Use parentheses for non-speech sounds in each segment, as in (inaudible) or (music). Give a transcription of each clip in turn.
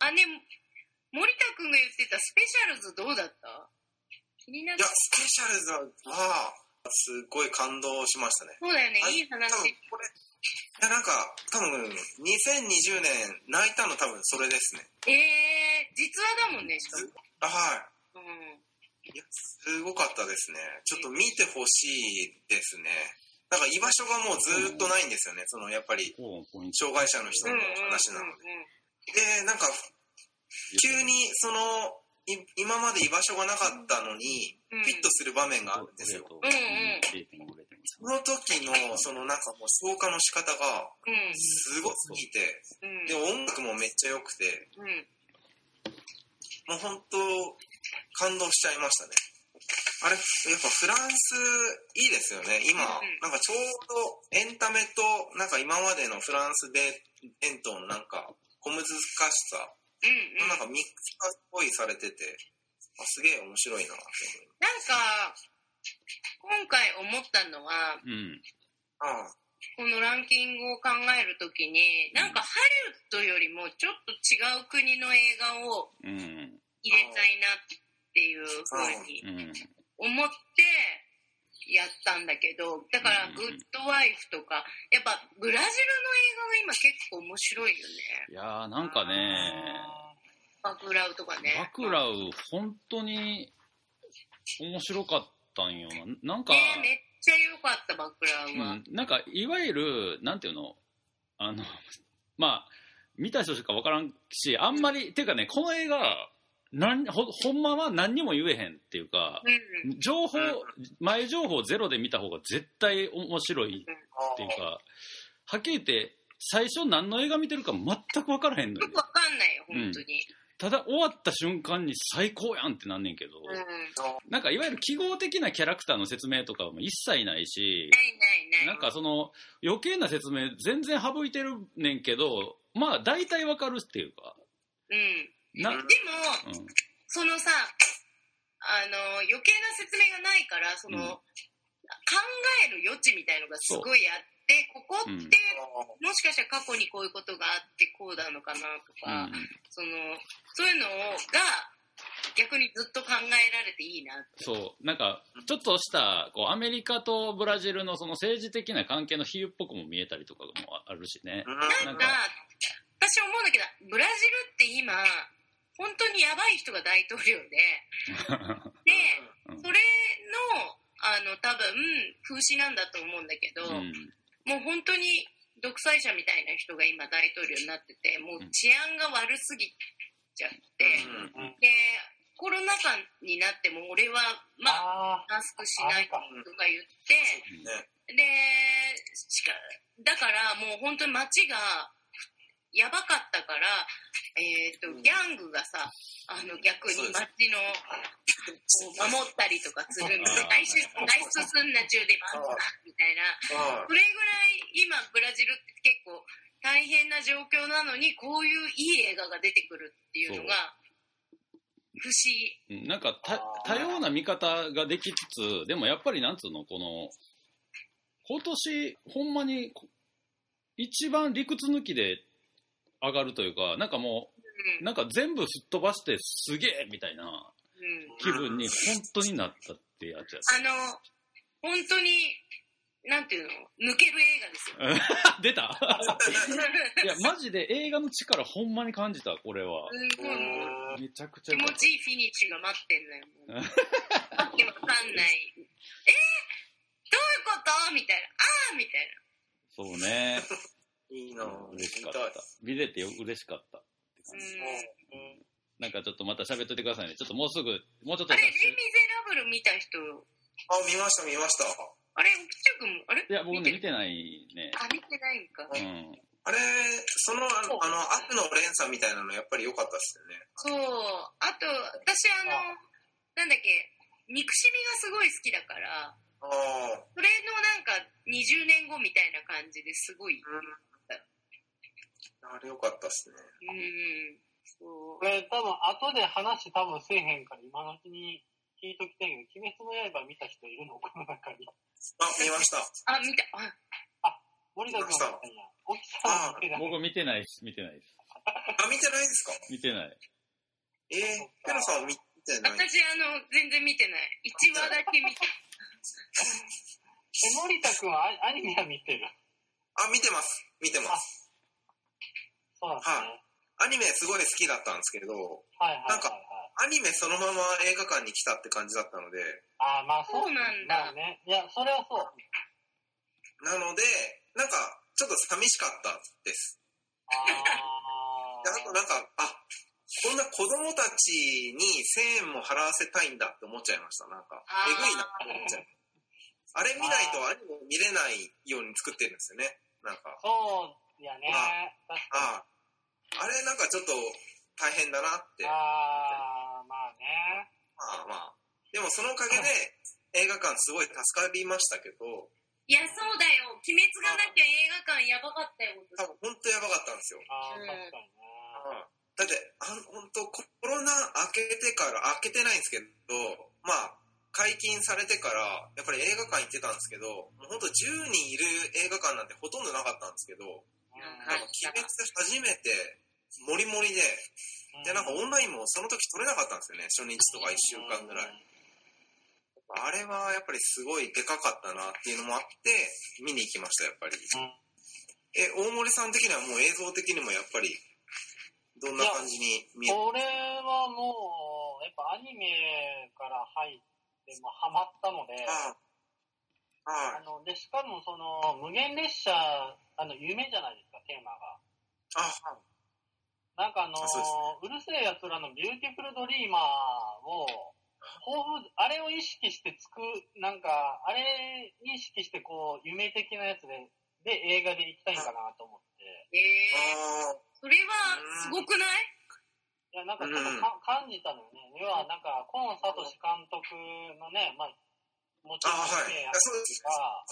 あ、ね、森田くんが言ってたスペシャルズどうだった？気になっいや、た。スペシャルズは、すごい感動しましたね。そうだよねあ、いい話。多分これ、いや、なんか、多分、2020年泣いたの多分それですね。えー、実話だもんね、しかも。あはうん。い。いや、すごかったですね。ちょっと見てほしいですね。なんか居場所がもうずっとないんですよね。その、やっぱり。障害者の人の話なので。で、なんか、急に、その、い今まで居場所がなかったのに、うんフィットする場面があるんですよ。うんうんその時の、そのなんかもう消化の仕方が、うん。すごすぎて、うん。で、音楽もめっちゃ良くて、うん。もう本当、感動しちゃいましたね。あれ、やっぱフランスいいですよね。今うん、なんかちょうどエンタメと、なんか今までのフランスで伝統のなんか小難しさ、うん。うん。なんかミックスがすごいされてて、あすげえ面白いなって思いなんか、今回思ったのは、うん。ああこのランキングを考えるときに、なんかハリウッドよりもちょっと違う国の映画をうん。入れたいなっていうふうにうん。思ってやったんだけど、だからうんグッドワイフとか、やっぱブラジルの映画が今結構面白いよね。いやーなんかね、バクラウとかね。バクラウ、本当に面白かったんよな。なんか、ねめっちゃ良かった、バクラウは。うん、なんか、いわゆる、なんていうの、あの、(laughs) まあ、見た人しか分からんし、あんまり、ていうかね、この映画、なんほほんまは何にも言えへんっていうか、うん。情報、前情報ゼロで見た方が絶対面白いあっていうか、はっきり言って、最初何の映画見てるか全く分からへんのよよく。わかんないよ、本当に。ただ終わった瞬間に最高やんってなんねんけど、うん。なんかいわゆる記号的なキャラクターの説明とかも一切ないし、ないない。なんかその余計な説明全然省いてるねんけど、まあ大体わかるっていうか、うん。な、でも、うん、そのさ、あの、余計な説明がないから、その、うん。考える余地みたいのがすごいあって、ここって、うん。もしかしたら過去にこういうことがあってこうなのかなとか、うん。その、そういうのが逆にずっと考えられていいなって。そう、なんかちょっとしたこうアメリカとブラジルのその政治的な関係の比喩っぽくも見えたりとかもあるしね。うん。なんか、私思うんだけど、ブラジルって今、本当にやばい人が大統領で、(laughs) で、うん。それの、あの、多分、風刺なんだと思うんだけど、うん。もう本当に独裁者みたいな人が今大統領になってて、もう治安が悪すぎちゃって、うん。で、コロナ禍になっても俺は、まあ、あマスクしないとか言って、ねで、しか、だからもう本当に街がやばかったから、えっ、と、ギャングがさ、あの逆に街の、こう守ったりとかするみたいな、外出外出すんな中で守ったみたいな、はそれぐらい今ブラジルって結構大変な状況なのに、こういういい映画が出てくるっていうのが、不思議。うんなんかた多様な見方ができつつ、でもやっぱりなんつうの、この、今年、ほんまに、こ一番理屈抜きで上がるというか、なんかもうなんか全部すっ飛ばしてすげえみたいなうん気分に本当になったってやつやあの、本当に、なんていうの、抜ける映画ですよ。つ。(laughs) 出た？(laughs) いや、マジで映画の力ほんまに感じた、これは。すごいもうめちゃくちゃ気持ちいいフィニッシュが待ってんのよ。もう (laughs) わけわかんない。えー、どういうこと？みたいな。あーみたいた。そうね。いいな嬉しかっ見た。見れてよ嬉しかった。な。うん。なんかちょっとまた喋っといてくださいね。ちょっともうすぐ、もうちょっとあれ、レ・ミゼラブル見た人、あ、見ました見ました。あれ、奥ちゃくんも、あれ？いや、僕ね、見る？てないね。あ、見てないんか。うん。あれ、その、あの、あの悪の連鎖みたいなのやっぱり良かったですよね。そう。あと、私、あの、なんだっけ、憎しみがすごい好きだから、ああ、それのなんか20年後みたいな感じですごい。あれ良かったっすね。うん。そうこ。れ多分後で話多分せえへんから今のうちに聞いときたいけど、鬼滅の刃見た人いるの？この中に。あ、見ました。あ、見た。あ、森田君が言ったんや。沖さんは見てない。僕見てないです、見てないです。あ、見てないですか？見てない。えー、ペロさんは見てない？私、あの、全然見てない。1話だけ見た。(laughs) え、森田君はアアニメは見てる？あ、見てます。見てます。そうなんですね。アニメすごい好きだったんですけど、はいはいはい、なんかはい。アニメそのまま映画館に来たって感じだったので、あーまあそうそうなんだまあね。いや、それはそう。なので、なんか、ちょっと寂しかったです。あであとなんか、あ、こんな子供たちに1000円も払わせたいんだって思っちゃいました。なんか、えぐいなって思っちゃう。あれ見ないとアニメ見れないように作ってるんですよね。なんかー、そうやね。ああ、あれなんかちょっと大変だなって。あー、まあね。まあまあ。でもそのおかげで映画館すごい助かりましたけど、いや、そうだよ。鬼滅がなきゃ映画館やばかったよ。多分本当やばかったんですよ。あー、うん確かにね。だって、あ本当コロナ明けてから、明けてないんですけど、まあ、解禁されてから、やっぱり映画館行ってたんですけど、もう本当10人いる映画館なんてほとんどなかったんですけど、なんか鬼滅で初めて、モリモリで、で、なんかオンラインもその時取れなかったんですよね、初日とか1週間ぐらい。あれはやっぱりすごいでかかったなっていうのもあって、見に行きました、やっぱり。え、大森さん的にはもう映像的にもやっぱり、どんな感じに見える？これはもう、やっぱアニメから入って、まあ、ハマったので、はい。あの、で、しかもその、無限列車、あの、夢じゃないですか、テーマが。あ、なんかあのそううる星やつらのビューティフルドリーマーを、抱負、あれを意識してつく、なんか、あれ意識してこう、夢的なやつで、で、映画で行きたいんかなと思って。えー、あそれはすごくない？いや、なんかちょっとか、感じたのよね。要は、なんか、コン・サトシ監督のね、まあ、もちろんねやそうです。が、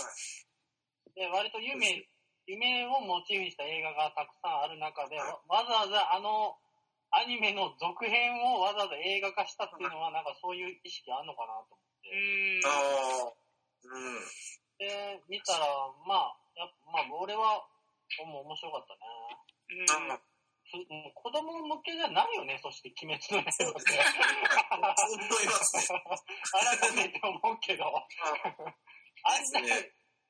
で、割と夢、夢をモチーフにした映画がたくさんある中で、わわざわざあの、アニメの続編をわざわざ映画化したっていうのは、なんかそういう意識あんのかなと思って。うんあ、ああ、うん。で、見たら、まあ、やっぱまあ、俺は、もう面白かったね。うん子供向けじゃないよね、そして、鬼滅の刃って。そう思いますね。(laughs) 改めて思うけど、あん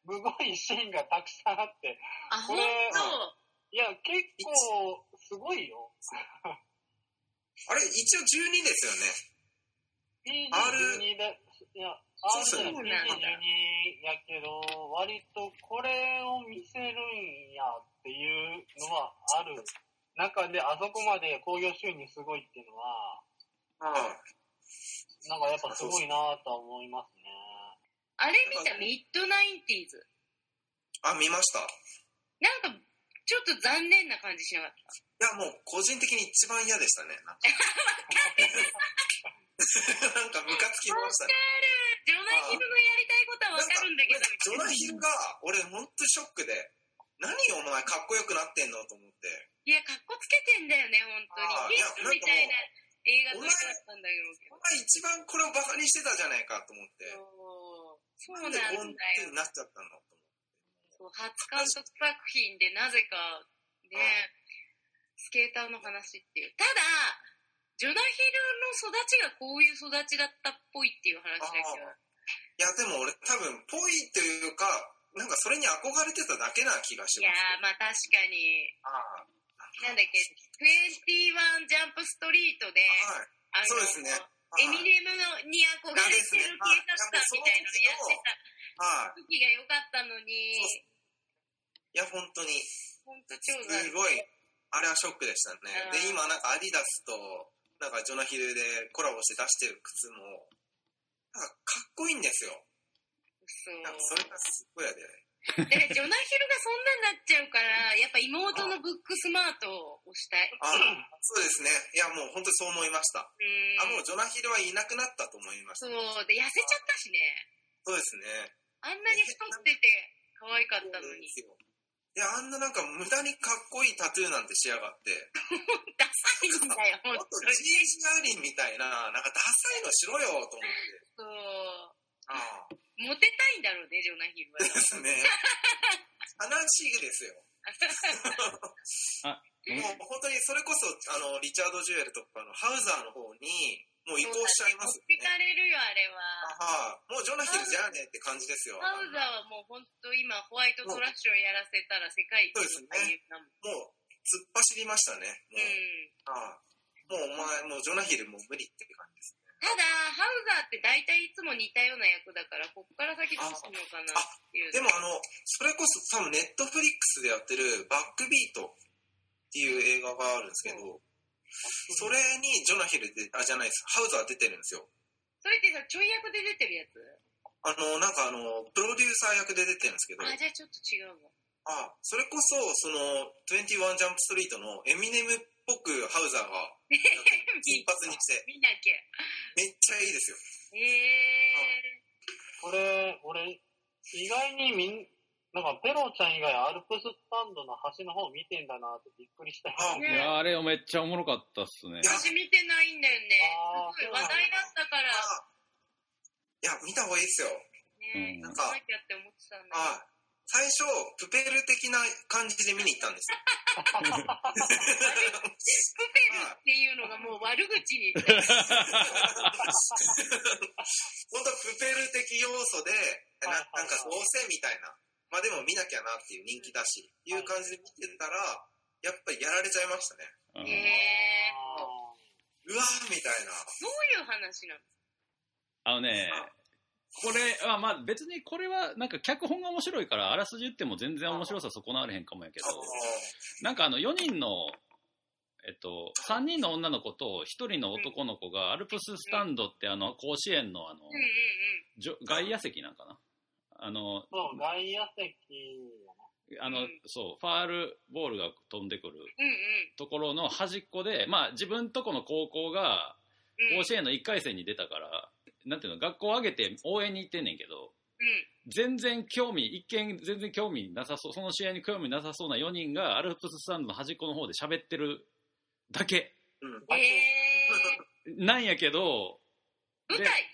むごいシーンがたくさんあって、あ、ほんこれといや、結構すごいよ。あれ、一応12ですよね。PG12 で、いや、そうそう R じゃない PG12 やけど、割とこれを見せるんやっていうのはある中で、あそこまで興行収入すごいっていうのは、はい。なんかやっぱすごいなとは思いますね。あれ見た？ミッドナインティーズ。あ、見ました。なんか、ちょっと残念な感じしなかった？いや、もう個人的に一番嫌でしたね。なんか (laughs) なんかムカつきましたね。ジョナヒルのやりたいことはわかるんだけど。ジョナヒルが、俺ほんとショックで、何お前かっこよくなってんのと思って。いや、かっこつけてんだよね、本当に。ゲみたいな映画撮りだったんだけど。お前一番これをバカにしてたじゃないかと思って。そうなんだよ。になっちゃったのと思って。そう初監督作品でなぜかね、スケーターの話っていう。ただ、ジョナヒルの育ちがこういう育ちだったっぽいっていう話だけど。いや、でも俺多分、ぽいというか、なんかそれに憧れてただけな気がしいやます。ー、まあ確かに、ああなんだっけ、21ジャンプストリートで、はい。そうですねエミネムのに憧れてる警察官みたいなのやってはい。た時が良かったのに、いや、本当に、ほんと超すごい、あれはショックでしたね。うん。で、今なんかアディダスと、なんかジョナヒルでコラボして出してる靴も、なんかかっこいいんですよ。なんかそれがすっごいやで。で、ジョナヒルがそんなになっちゃうから、やっぱ妹のブックスマートを押したい。あそうですね。いや、もう本当にそう思いました。うん。あ、もうジョナヒルはいなくなったと思いました。そう、で、痩せちゃったしね。そうですね。あんなに太ってて可愛かったのに。いや、あんななんか無駄にかっこいいタトゥーなんてしやがって、ダサいんだよ、ほ (laughs) んもっととに。GG アリンみたいな、なんかダサいのしろよと思って。そう。ああモテたいんだろうね、ジョナヒルは。ですね。話ですよ。(laughs) あもう本当にそれこそ、あの、リチャード・ジュエルとかのハウザーの方に、もう移行しちゃいますよ持ってね。かれるよ、あれは。はい、もうジョナヒルじゃあねって感じですよ。ハウザーはもう本当今、ホワイトトラッシュをやらせたら世界一の俳優だもん。もう、突っ走りましたね。もう、うん。はいもうお前、もうジョナヒルもう無理って感じです。ただ、ハウザーって大体いつも似たような役だから、こっから先どうするのかなっていう。でもあの、それこそ多分ネットフリックスでやってるバックビートっていう映画があるんですけど、それにジョナヒルで、あ、じゃないです。ハウザー出てるんですよ。それってさ、ちょい役で出てるやつ？あの、なんかあの、プロデューサー役で出てるんですけど、あ、じゃあちょっと違うわ。あ、それこそ、その、21ジャンプストリートのエミネムっぽくハウザーが (laughs) 金髪にして、見なきゃ。めっちゃいいですよ。へこれ、俺、意外にみん、なんか、ペロちゃん以外アルプススタンドの端の方見てんだなってびっくりしたよ。あいや、あれめっちゃおもろかったっすね。私見てないんだよね。すごい話題だったから。あいや、見た方がいいですよ。ねうん見なきゃって思ってたんだあ最初、プペル的な感じで見に行ったんですよ。プペルっていうのがもう悪口に。本当プペル的要素で、ななんかどうせみたいな。まあでも見なきゃなっていう人気だし、いう感じで見てたら、やっぱりやられちゃいましたね。うんへー。うわーみたいな。どういう話なのあのね、これは、まあ別にこれはなんか脚本が面白いから、あらすじ言っても全然面白さ損なわれへんかもやけど、なんかあの4人の、えっと、3人の女の子と1人の男の子がアルプススタンドってあの甲子園のあの外野席なんかな？あの、そう、外野席あのうん、そう、ファールボールが飛んでくる。ところの端っこで、まあ自分とこの高校がうん。甲子園の1回戦に出たから、なんていうの、学校を挙げて応援に行ってんねんけど、うん。全然興味、一見全然興味なさそう、その試合に興味なさそうな4人がアルプススタンドの端っこの方で喋ってるだけうん。へなんやけど、ー。舞で台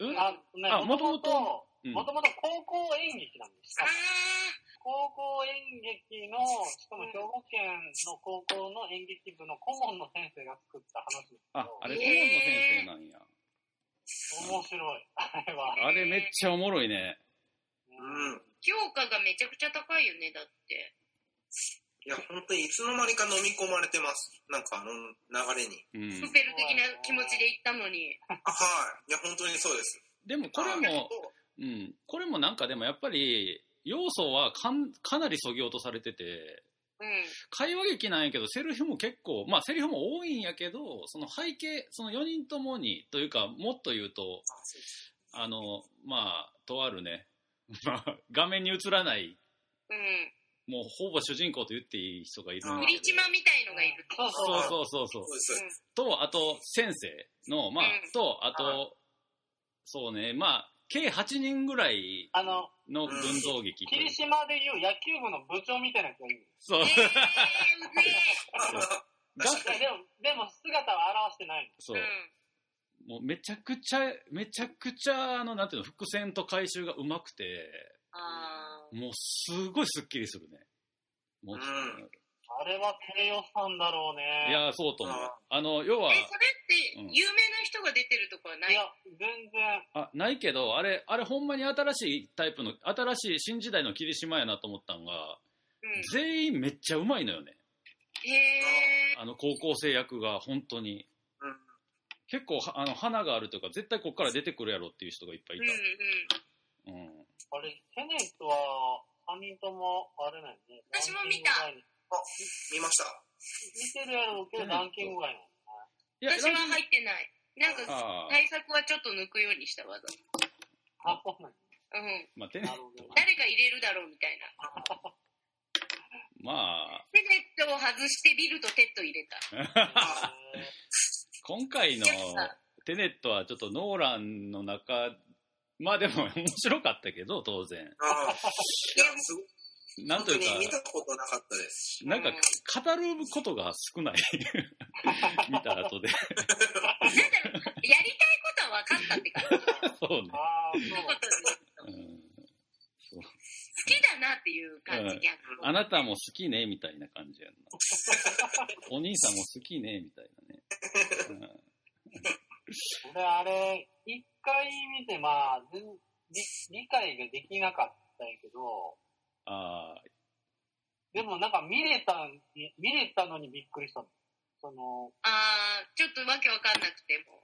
うん？あ、ね、あもとも元と、うんもともと高校演劇なんです高校演劇の、しかも兵庫県の高校の演劇部の顧問の先生が作った話ですけあ、ど、あれ、顧問の先生なんや。面白い。あれは。あれめっちゃおもろいね。うん。評価がめちゃくちゃ高いよね、だって。いや、本当にいつの間にか飲み込まれてます。なんかあの流れに。うんプ。ペル的な気持ちで行ったのに。あはい。いや、本当にそうです。でもこれも、うん、これもなんかでもやっぱり、要素はかんかなりそぎ落とされてて、うん。会話劇なんやけど、セリフも結構、まあセリフも多いんやけど、その背景、その4人ともに、というか、もっと言うと、あの、まあ、とあるね、(laughs) まあ、画面に映らない、うん。もうほぼ主人公と言っていい人がいるんうんだマみたいのがいる。そうそうそう。そうと、あと、先生の、まあうん、と、あはと、そうね、まあ、計8人ぐらいあの、の群像劇という霧島でいう野球部の部長みたいなやつがいる。そう。えー、うぜが確かにでも、でも姿は表してないそうえ。う。ん。もうめちゃくちゃ、めちゃくちゃ、あの、なんていうの、伏線と回収がうまくて。もうすごいスッキリするね。もう、うんあれは低予算だろうね。いや、そうと思うあ。あの、要はえ、、それってうん、有名な人が出てるとかはない？いや、全然。あ、ないけど、あれ、あれほんまに新しいタイプの、新しい新時代の霧島やなと思ったんが、うん。全員めっちゃうまいのよね。へー。あの、高校生役が本当に。うん結構は、あの、花があるというか、絶対こっから出てくるやろっていう人がいっぱいいうんた。うん。うん。あれ、テネットは、3人とも、あれなんよね。私も見たランキング外に見ました。見てるやろうけど、ランキング外なの？ね。私は入ってない。なんか、ああ、大作はちょっと抜くようにしたわざ。あ、そうなうん。まあ。誰が入れるだろうみたいな。まあ、テネットを外してビルとテッド入れた。へ (laughs) 今回のテネットはちょっとノーランの中、まあでも面白かったけど、当然。ああ。いや、すごい。なんという本当に見か、たことなかったです。なんか語ることが少ない。(laughs) 見た後で。なんだろう、やりたいことは分かったって感じ。そうね。ああ、そう。好きだなっていう感じ、うん。あなたも好きねみたいな感じやんな。(laughs) お兄さんも好きねみたいなね。(laughs) 俺、あれ、一回見て、まあ、理解ができなかったんやけど、ああ、でもなんか見れたん、見れたのにびっくりしたの。その、あー、ちょっとわけわかんなくても。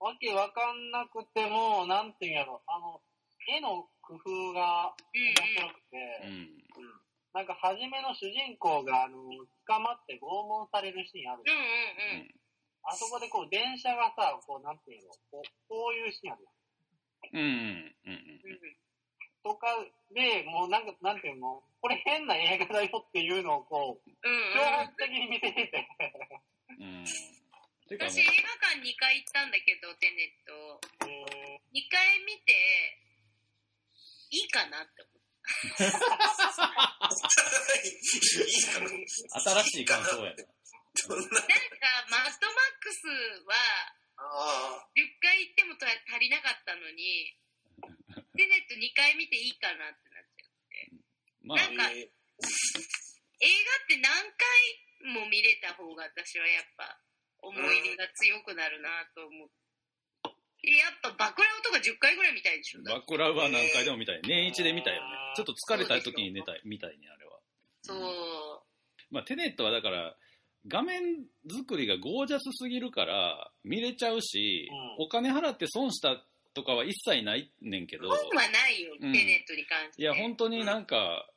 わけわかんなくても、なんていうんやろ、あの、絵の工夫がうん面白くて、うん。なんか初めの主人公が、あの、捕まって拷問されるシーンある。うん。うんうんうん。あそこでこう、電車がさ、こう、なんていうの、こうこういうシーンあるやん。うん。うん。うんとかで、もうなんか、なんていうの、これ変な映画だよっていうのをこう、うんうん挑発的に見せてて、うん。私映画館2回行ったんだけど、テネット。え2回見て、いいかなって思った。いいかな新しい感想やな。な。なんか、マッドマックスは、あ10回行っても足りなかったのに、テネット2回見ていいかなってなっちゃう。まあ、なんかあ。え映画って何回も見れた方が私はやっぱ思い入れが強くなるなと思って。やっぱバクラウとか10回ぐらい見たいでしょだってバクラウは何回でも見たい。年一で見たいよね。ちょっと疲れた時に寝たい、見たいね、あれは。そう。まあ、テネットはだから、画面作りがゴージャスすぎるから、見れちゃうし、うんお金払って損したとかは一切ないねんけど、本はないよ、うんテネットに関して。いや、本当になんか、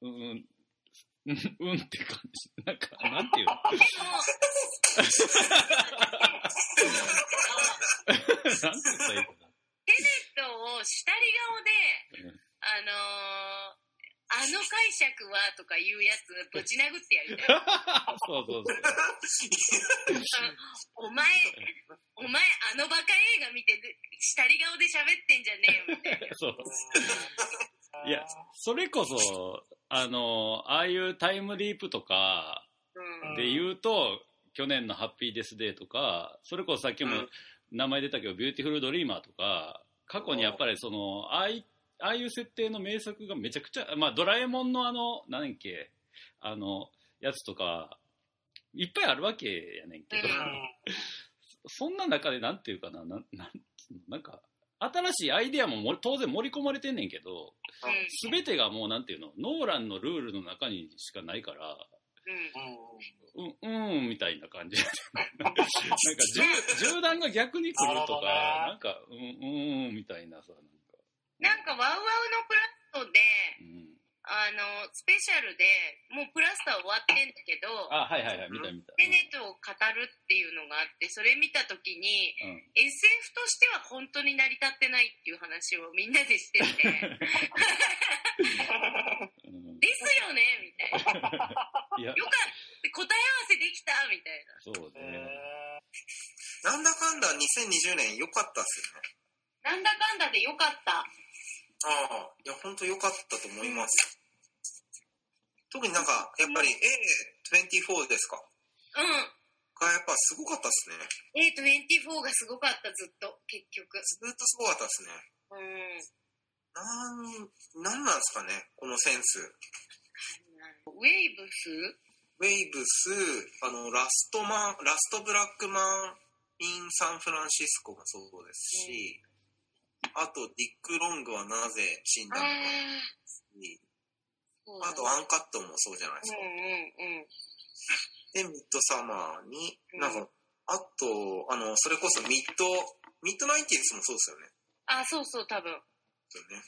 うん、うん、うんうんって感じ。なんか、(laughs) なんていうの？(laughs) なんて言ったらいいかな。テネットを下り顔で、うんあのーあの解釈はとかいうやつぶち殴ってやりたい。(laughs) そうそうそう。(laughs) お前、お前あのバカ映画見て、下り顔で喋ってんじゃねえよみたいな。(laughs) そう。ーいや、それこそ、あの、ああいうタイムリープとかうん。で言うと、去年のハッピーデスデーとか、それこそさっきもうん名前出たけど、ビューティフルドリーマーとか、過去にやっぱりその、ああいああいう設定の名作がめちゃくちゃ、まあ、ドラえもんのあの、何やっけ、あの、やつとか、いっぱいあるわけやねんけど、うん (laughs) そんな中でなんていうかな、なん、なんなんか、新しいアイデアもも当然盛り込まれてんねんけど、うんすべてがもうなんていうの、ノーランのルールの中にしかないから、うんうんみたいな感じ。(laughs) なんか銃、銃弾が逆に来るとか、なんか、うん、うん、みたいなさ、なんか。なんかワウワウのプラストで、うん。あの、スペシャルで、もうプラスター終わってんだけど、あ、はいはいはい、見た見た。テネットを語るっていうのがあって、それ見たときに、うん。SF としては本当に成り立ってないっていう話をみんなでしてて、うんですよねみたいな。(laughs) よかった、答え合わせできたみたいな。そうえね。なんだかんだ2020年良かったっすよね。なんだかんだでよかった。ああ、いや、本当良かったと思います。特になんか、やっぱり A24 ですか？うん。がやっぱすごかったっすね。A24 がすごかった、ずっと、結局。ずっとすごかったっすね。うん。なん、なんなんすかね、このセンス。ウェイブスウェイブス、あの、ラストマン、ラストブラックマン・イン・サンフランシスコがそうですし、あと、ディック・ロングはなぜ死んだあのかあ。と、アンカットもそうじゃないですか。うんうんうん。で、ミッドサマーに、うんなんか、あと、あの、それこそミッド、ミッドナインティーズもそうですよね。あ、そうそう、多分。ですよね。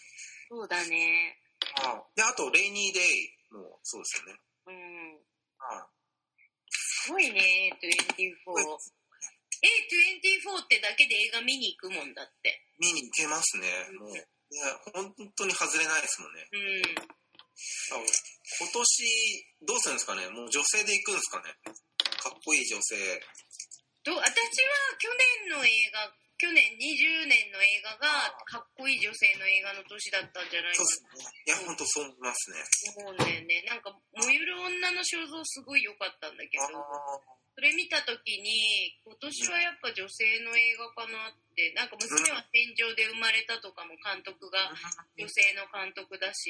そうだね。あで、あと、レイニーデイもそうですよね。うん。あすごいね、A24。A24 ってだけで映画見に行くもんだって。見に行けますね。もう、いや、本当に外れないですもんね。うん。あ今年、どうするんですかね？もう女性で行くんですかね？かっこいい女性。と私は去年の映画去年20年の映画がかっこいい女性の映画の年だったんじゃないかそうですね。いや、本当そう思いますね。と思うんだよね。なんか、燃ゆる女の肖像すごい良かったんだけど、それ見た時に、今年はやっぱ女性の映画かなって、なんか娘は戦場で生まれたとかも監督が女性の監督だし、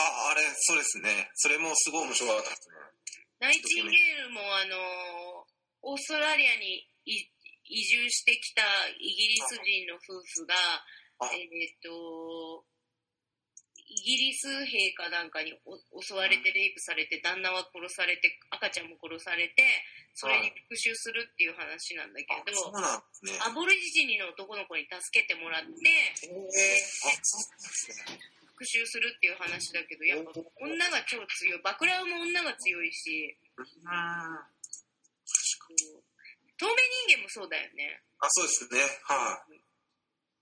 あ、あれ、そうですね。それもすごい面白かったですね。ナイチンゲールもあの、オーストラリアにい移住してきたイギリス人の夫婦が、あえっ、と、イギリス兵かなんかにお襲われてレイプされて、旦那は殺されて、赤ちゃんも殺されて、それに復讐するっていう話なんだけあ、ど、そうなんですね。アボリジニの男の子に助けてもらって、えー。復讐するっていう話だけど、やっぱ女が超強い。バクラウも女が強いし、うん。透明人間もそうだよね。あ、そうですね。はい。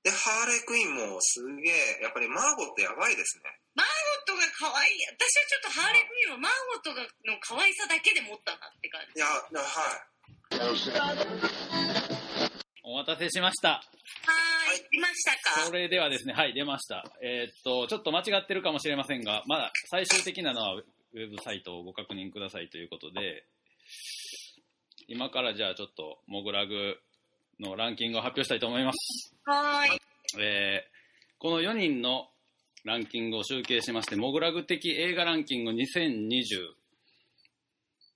で、ハーレークイーンもすげえ、やっぱりマーゴってやばいですね。マーゴットが可愛い。私はちょっとハーレークイーンはマーゴットがの可愛さだけで持ったなって感じ。いや、はい。お待たせしました。はーい、出ましたかそれではですね、はい、出ました。えーっと、ちょっと間違ってるかもしれませんが、まだ最終的なのはウェブサイトをご確認くださいということで、今からじゃあちょっと、モグラグのランキングを発表したいと思います。はーい。えーこの4人のランキングを集計しまして、モグラグ的映画ランキング2020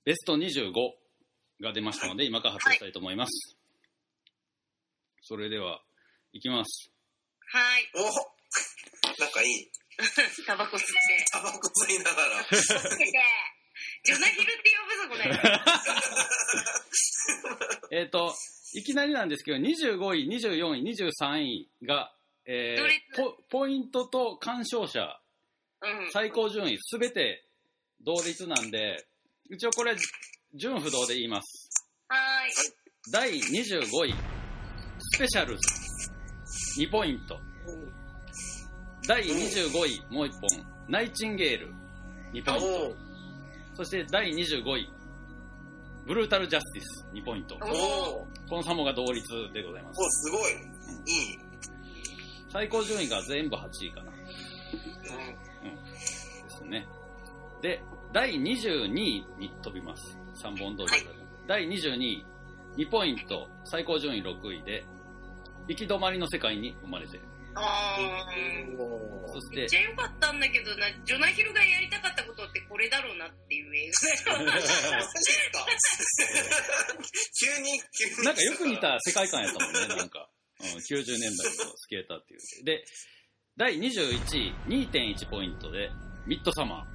ベスト25が出ましたので、今から発表したいと思います。それでは、いきます。はい。おなんかいい。(laughs) タバコ吸って。タバコ吸いながら。つけて。ジョナヒルって呼ぶぞ、これ。(laughs) えっと、いきなりなんですけど、25位、24位、23位が、えーポポイントと鑑賞者、うん。最高順位、すべて同率なんで、一応これ、順不動で言います。はーい。第25位、スペシャルズ、2ポイント。第25位、もう1本、ナイチンゲール、2ポイント。そして第25位、ブルータルジャスティス、2ポイント。おおーこの3本が同率でございます。おすごい。いい。最高順位が全部8位かな。ですね。で、第22位に飛びます。3本同士で。第22位、2ポイント、最高順位6位で、行き止まりの世界に生まれて。あうん。ー。おそしめってち、ゃ良かったんだけどな、ジョナヒルがやりたかったことってこれだろうなっていう映画。急に、急に。なんかよく似た世界観やったもんね、なんか。うん、90年代のスケーターっていう。で、第21位、2.1ポイントで、ミッドサマ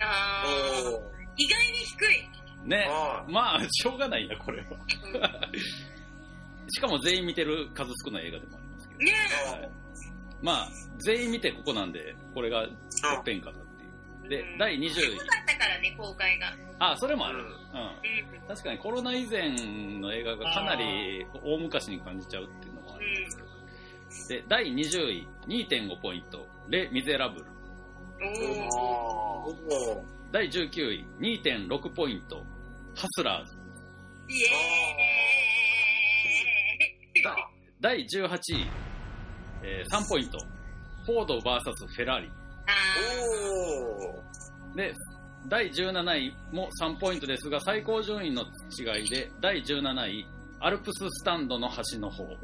あー。おー意外に低い。ー。ね。あまあ、しょうがないな、これは。うん (laughs) しかも全員見てる数少ない映画でもありますけど。ねはいまあ、全員見てここなんで、これがてっぺんかなっていう。でうん、第20位よ。かったからね、公開が。あ、それもある。うん。確かにコロナ以前の映画がかなり大昔に感じちゃうっていうのもありますけど。で、第20位、2.5ポイント、レ・ミゼラブル。第19位、2.6ポイント、ハスラーズ。イエーイ第18位、えー3ポイント、フォード VS フェラーリ。あおーで、第17位も3ポイントですが、最高順位の違いで、第17位、アルプススタンドの端の方。おー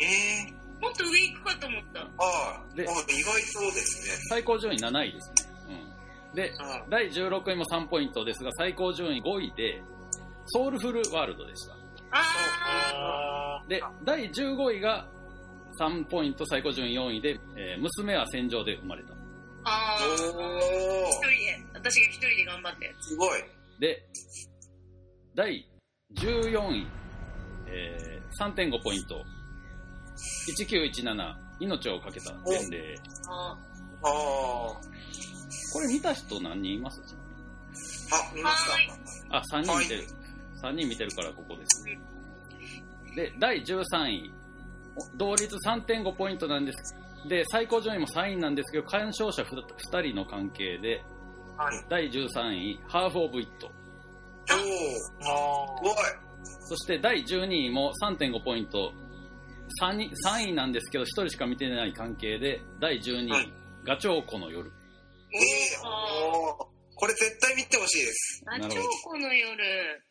えーもっと上行くかと思った。ー、あーであ、意外そうですね。最高順位7位ですね。うん。で、あ第16位も3ポイントですが、最高順位5位で、ソウルフルワールドでした。ああで、第15位が3ポイント、最高順位4位で、えー娘は戦場で生まれた。ー。あー。お一人で、私が一人で頑張ったやー、すごい。で、第14位、えー3.5ポイント、1917、命をかけた伝令。つ。ああーこれ見た人何人います？あ、見ました。はいあ、3人見てる。3人見てるからここです。で、第13位、お同率3.5ポイントなんです。で、最高順位も3位なんですけど、鑑賞者 2, 人の関係で、はい。第13位、ハーフ・オブ・イット。おー、すあごい。そして第12位も3.5ポイント。3, 位3位なんですけど、1人しか見てない関係で、第12位、はいガチョウコの夜。えー、おーこれ絶対見てほしいです。あ、なるほど超この夜。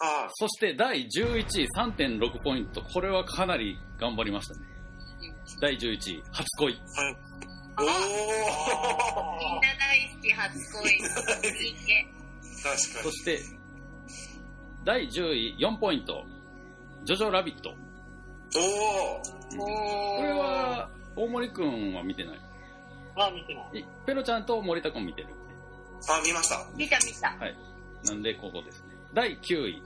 あそして第11位、3.6ポイント。これはかなり頑張りましたね。第11位、初恋。あ、はい。おみんーな大好き初恋。いいね。確かに。そして、第10位、4ポイント。ジョジョラビット。おーこれは、大森くんは見てない？は見てない。いペロちゃんと森田くん見てる？あ、見ました。見た見た。なんで、ここですね。第9位。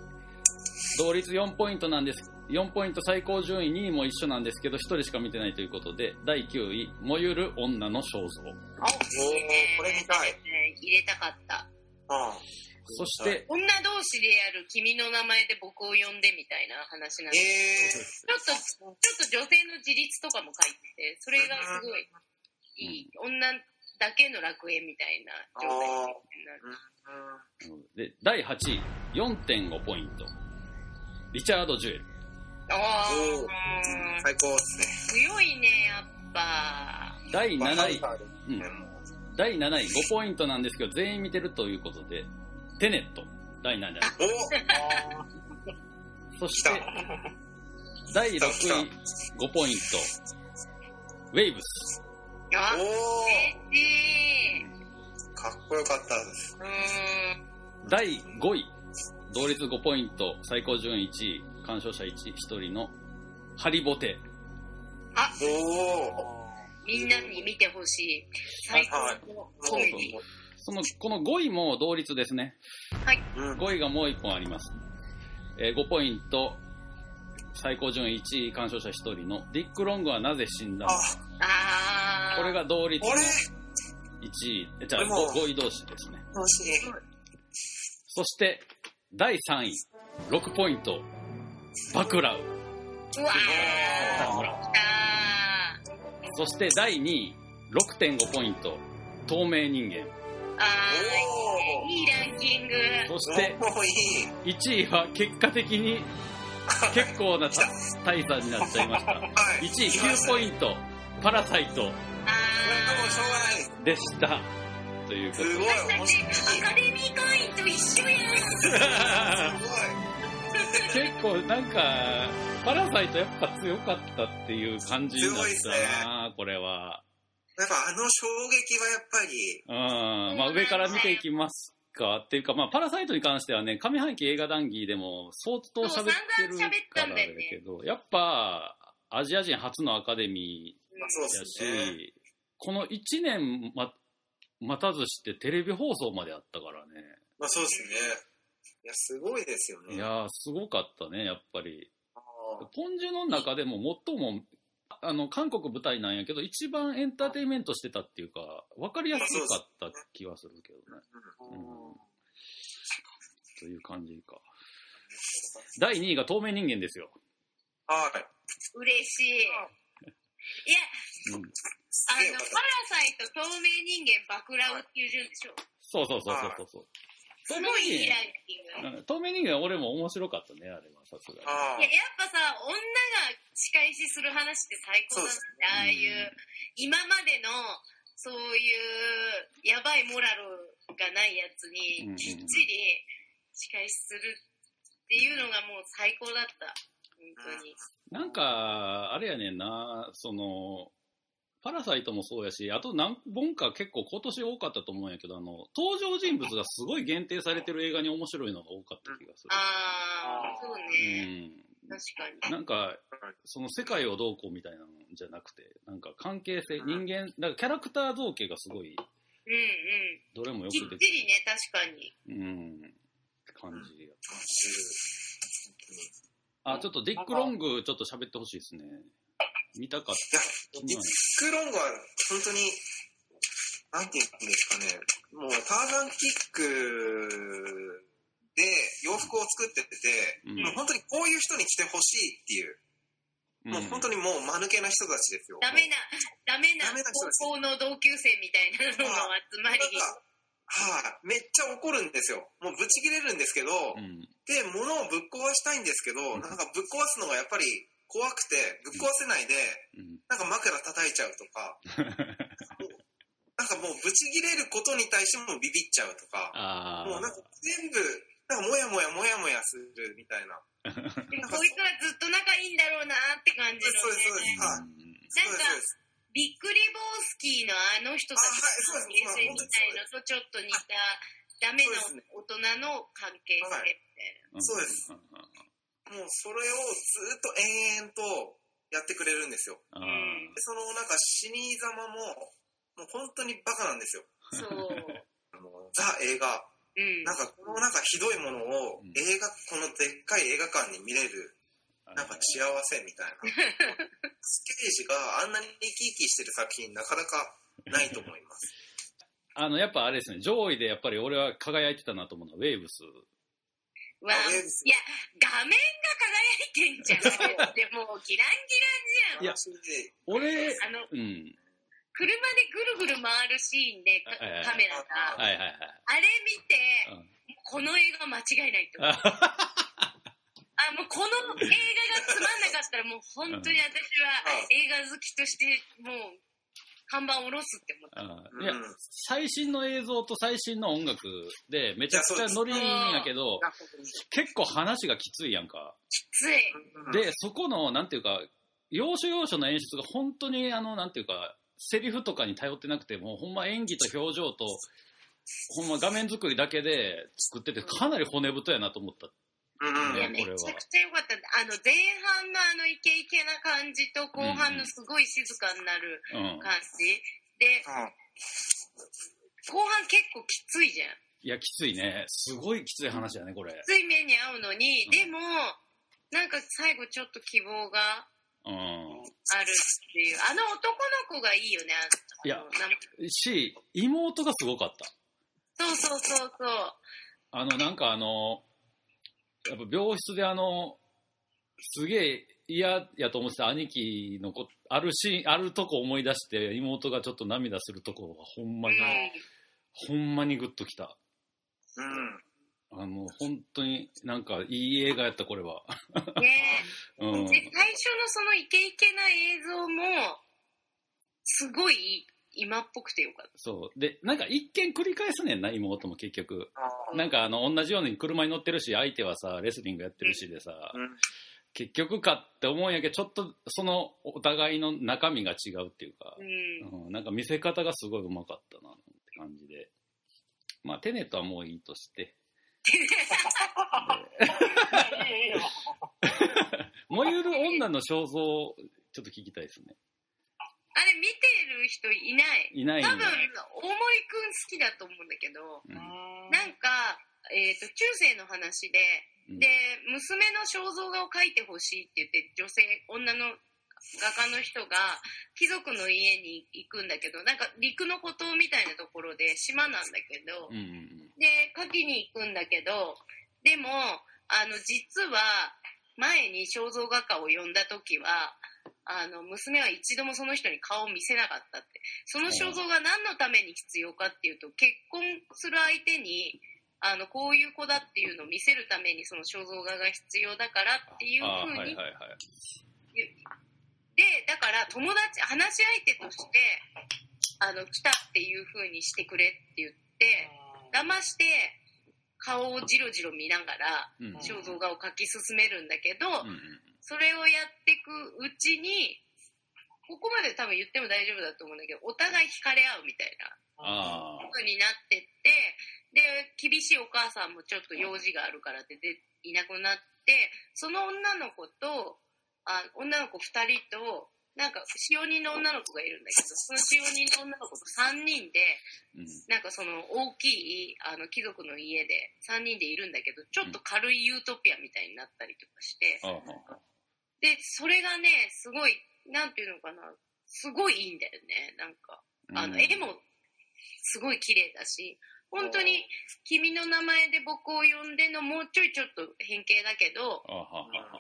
同率4ポイントなんです。4ポイント最高順位2位も一緒なんですけど、1人しか見てないということで、第9位、燃ゆる女の肖像。お、おーこれ見たい。ね入れたかった。あそして、女同士でやる君の名前で僕を呼んでみたいな話なんで、えちょっと、ちょっと女性の自立とかも書いてて、それがすごいいい。女だけの楽園みたいな状態になる。ー、で、第8位、4.5ポイント。リチャード・ジュエル。ああ、最高ですね。強いね、やっぱ。第7位、うんね第7位、5ポイントなんですけど、全員見てるということで、テネット。第7位。そして、第6位、5ポイント。ウェイブス。あ、お嬉しい。ーかっこよかったです。第5位、同率5ポイント、最高順位1位、鑑賞者 1, 1人のハリボテ。あ、おーみんなに見てほしい。最高のコメディ。その、この5位も同率ですね。うん。5位がもう1本あります。えー5ポイント、最高順位1位、鑑賞者1人のディック・ロングはなぜ死んだのあ、あー。これが同率のこれ？1位、えじゃあこれも 5, 位同士ですね。欲しい。そして、第3位、6ポイント、バクラウ。うわー。そして第2位、6.5ポイント、透明人間。ー。あー、いいランキング。そして、もういい。1位は結果的に (laughs) 結構なた大差になっちゃいました。はい。1位9ポイント、パラサイトこれはもうしょうがない。でした。ということで。すごい私たち。アカデミー会員と一緒やす結構なんか、パラサイトやっぱ強かったっていう感じになっ強いっすねたな、これは。ごい。やっぱあの衝撃はやっぱり、うん。まあ上から見ていきますか。っていうか、まあパラサイトに関してはね、上半期映画談義でも相当喋ってるそう散々喋っからだたんだよねけど、やっぱアジア人初のアカデミまあそうーやですね。し、この1年ま待たずしてテレビ放送まであったからね。まあそうですね。いや、すごいですよね。いやー、すごかったね、やっぱり。あポンジュの中でも最も、あの、韓国舞台なんやけど、一番エンターテインメントしてたっていうか、わかりやすかった気はするけどね。うん。という感じか。第2位が透明人間ですよ。はい。嬉しい。いや、うん。あの、パラサイト透明人間バクラウっていう順でしょ。そうそうそうそうそう。すごいいいランキング。うん透明人間は俺も面白かったね、あれは、さすがに。あいや、やっぱさ、女が仕返しする話って最高なんだそうね。ああいう、今までの、そういう、やばいモラルがないやつに、きっちり仕返しするっていうのがもう最高だった。本当に。なんか、あれやねんな、その、パラサイトもそうやし、あと何本か結構今年多かったと思うんやけど、あの、登場人物がすごい限定されてる映画に面白いのが多かった気がする。ああ、そううね。ん。確かに。なんか、その世界をどうこうみたいなのじゃなくて、なんか関係性、人間、だからキャラクター造形がすごい、うんうん。どれもよきっくできちりね、確かに。うん、って感じや。(laughs) あ、ちょっとディック・ロングちょっと喋ってほしいですね。見たかっいや、た。ディック・ロングは本当に、なんていうんですかね、もうターザンキックで洋服を作ってて、うんもう本当にこういう人に着てほしいっていう、もう本当にもう間抜けな人たちですよ。ダメな、ダメなダメな人です高校の同級生みたいなのの集まり。はい、めっちゃ怒るんですよ。もうブチ切れるんですけど、うん。で、物をぶっ壊したいんですけど、なんかぶっ壊すのがやっぱり怖くて、ぶっ壊せないで、うん。なんか枕叩いちゃうとか、なんかもうブチ切れることに対してもビビっちゃうとか、あもうなんか全部、なんかもやもやもやもやするみたいな。(laughs) こいつはずっと仲いいんだろうなって感じのそうですそうです。ね。はい。うん。そうですそうです。びっくりボースキーのあの人たちの関係性みたいのとちょっと似たダメな大人の関係性みたい。そうです。んんうんもうそれをずっと延々とやってくれるんですよ。でそのなんか死に様も、もう本当にバカなんですよ。うん。そう。あのザ映画。うん。なんかこのなんかひどいものをうん映画、このでっかい映画館に見れる、なんか幸せみたいな。ステージがあんなに生き生きしてる作品なかなかないと思います。あの、やっぱあれですね、上位でやっぱり俺は輝いてたなと思うのは、ウェーブス。わいや、画面が輝いてんじゃん。(laughs) でもうギランギランじゃん。いや俺、あの、うん。車でぐるぐる回るシーンでカメラが、はいはいはい。あれ見て、うんこの映画間違いないと思う。あ (laughs) あ、もうこの映画がつまんなかったらもう本当に私は映画好きとしてもう看板下ろすって思った。あいやうん、最新の映像と最新の音楽でめちゃくちゃノリいいんやけど、結構話がきついやんか。きつい。で、そこの、なんていうか、要所要所の演出が本当に、あの、なんていうか、セリフとかに頼ってなくても、ほんま演技と表情と、ほんま画面作りだけで作ってて、かなり骨太やなと思った。うんうんいや、めちゃくちゃ良かった。あの、前半のあのイケイケな感じと後半のすごい静かになるうん。感じ。で、後半結構きついじゃん。いや、きついね。すごいきつい話だね、これ。きつい目に遭うのに、うんでも、なんか最後ちょっと希望がうん。あるっていう。あの男の子がいいよね。いやなんかし、妹がすごかった。そうそうそうそう。あの、なんかあの、やっぱ病室であの、すげえ嫌やと思ってた兄貴のこあるシーン、あるとこ思い出して、妹がちょっと涙するとこがほんまに、うんほんまにグッときた。うん。あの、本当になんかいい映画やった、これは。ね (laughs) うん。で、最初のそのイケイケな映像も、すごい今っぽくてよかった。そう。で、なんか一見繰り返すねんな、妹も結局。なんかあの、同じように車に乗ってるし、相手はさ、レスリングやってるしでさ、うん結局かって思うんやけど、ちょっとそのお互いの中身が違うっていうか、うん。うん、なんか見せ方がすごいうまかったなって感じで。まあ、テネットはもういいとして。燃える女の肖像をちょっと聞きたいですね。あれ見てる人いない。いないん多分、だ。大森くん好きだと思うんだけど、うんなんか、えっ、と、中世の話で、うんで、娘の肖像画を描いてほしいって言って、女性、女の画家の人が貴族の家に行くんだけど、なんか陸の孤島みたいなところで島なんだけど、で、描きに行くんだけど、でも、あの、実は、前に肖像画家を呼んだ時は、あの、娘は一度もその人に顔を見せなかったって。その肖像が何のために必要かっていうと、結婚する相手に、あの、こういう子だっていうのを見せるためにその肖像画が必要だからっていうふうにはいはいはい。で、だから友達、話し相手として、あの、来たっていう風にしてくれって言って、騙して、顔をじろじろ見ながら、うん。うん肖像画を描き進めるんだけど、うんそれをやっていくうちに、ここまで多分言っても大丈夫だと思うんだけど、お互い惹かれ合うみたいなああ、風になってって、で、厳しいお母さんもちょっと用事があるからってでいなくなって、その女の子と、あ女の子二人と、なんか、使用人の女の子がいるんだけど、(laughs) その使用人の女の子と三人で、うん。なんかその大きいあの貴族の家で3人でいるんだけどちょっと軽いユートピアみたいになったりとかしてああ、でそれがねすごいなんていうのかな。すごいいいんだよね。なんかあのうん絵もすごい綺麗だし。本当に「君の名前で僕を呼んで」のもうちょいちょっと変形だけど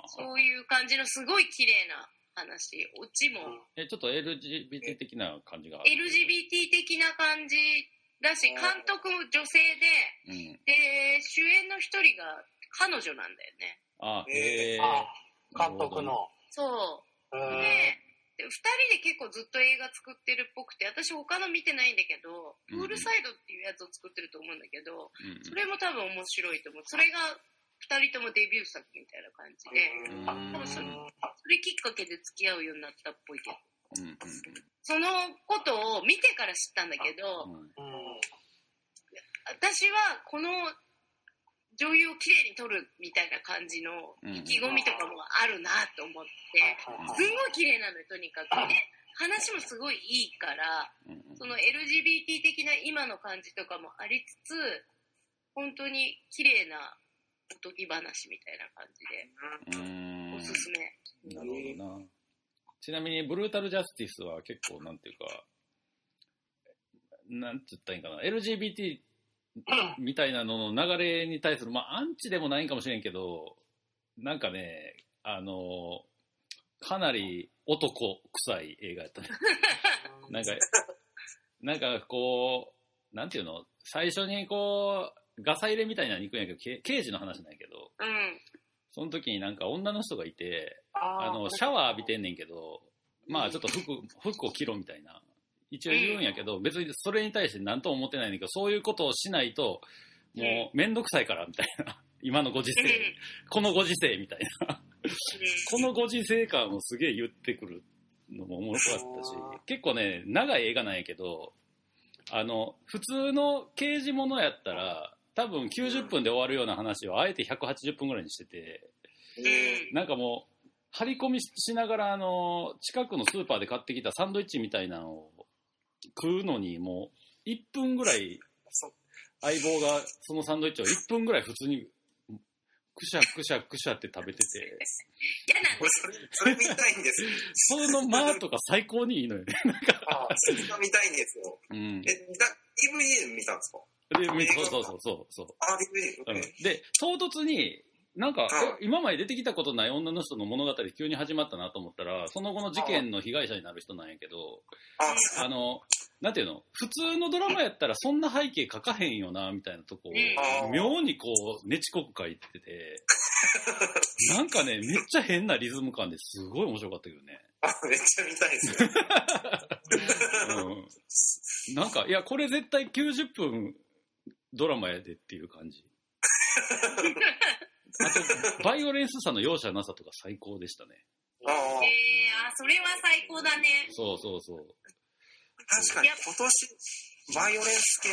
そういう感じのすごい綺麗な話。オチも。え、ちょっと LGBT 的な感じがある？LGBT 的な感じだし、監督も女性で、うん。で、主演の一人が彼女なんだよね。あ、えへえ。あ監督の。そう。へで、で二人で結構ずっと映画作ってるっぽくて、私他の見てないんだけど、プールサイドっていうやつを作ってると思うんだけど、うんそれも多分面白いと思う。それが二人ともデビュー作みたいな感じで、うんあ多分それそれきっかけで付き合うようになったっぽいけど。そのことを見てから知ったんだけど、私はこの女優をきれいに撮るみたいな感じの意気込みとかもあるなと思って、すんごい綺麗なのよ、とにかく。で、話もすごいいいから、うんその LGBT 的な今の感じとかもありつつ、本当に綺麗なおとぎ話みたいな感じで、うん。おすすめ。なるほどな。ちなみに、ブルータルジャスティスは結構、なんていうか、なんて言ったらいいんかな、LGBT (laughs) みたいなのの流れに対する、まあ、アンチでもないんかもしれんけど、なんかね、あの、かなり男臭い映画やったね。(laughs) なんか、なんかこう、なんていうの？最初にこう、ガサ入れみたいなのに行くんやけど、け刑事の話なんやけど、うん。その時になんか女の人がいて、ああの、シャワー浴びてんねんけど、まあちょっと服、服を着ろみたいな。一応言うんやけど、別にそれに対して何とも思ってないんだけど、そういうことをしないと、もうめんどくさいから、みたいな。(laughs) 今のご時世うん。このご時世みたいな。このご時世感をすげえ言ってくるのも面白かったし、結構ね、長い映画なんやけど、あの、普通の刑事ものやったら、多分90分で終わるような話をあえて180分ぐらいにしてて、うん。なんかもう、張り込みしながら、あの、近くのスーパーで買ってきたサンドイッチみたいなのを食うのに、もう、1分ぐらい、相棒がそのサンドイッチを1分ぐらい普通に、くしゃくしゃくしゃって食べてて、嫌なんです。俺それ、それ見たいんですよ。その間とか最高にいいのよね。ああ、それが見たいんですよ。うん。え、だ、DVD で見たんですか？で、そうそうそうそうそう。うん、で、唐突に、なんか、今まで出てきたことない女の人の物語急に始まったなと思ったら、その後の事件の被害者になる人なんやけど、あ、あの、なんていうの？普通のドラマやったらそんな背景書かへんよな、みたいなとこをうん、妙にこう、ねちこく書いてて、(laughs) なんかね、めっちゃ変なリズム感ですごい面白かったけどね。あ、めっちゃ見たいですよ。うん。なんか、いや、これ絶対90分ドラマやでっていう感じ。(laughs) あと、バイオレンスさの容赦なさとか最高でしたね。ああ、えー、あ、それは最高だね。そうそうそう。確かに今年、バイオレンス系、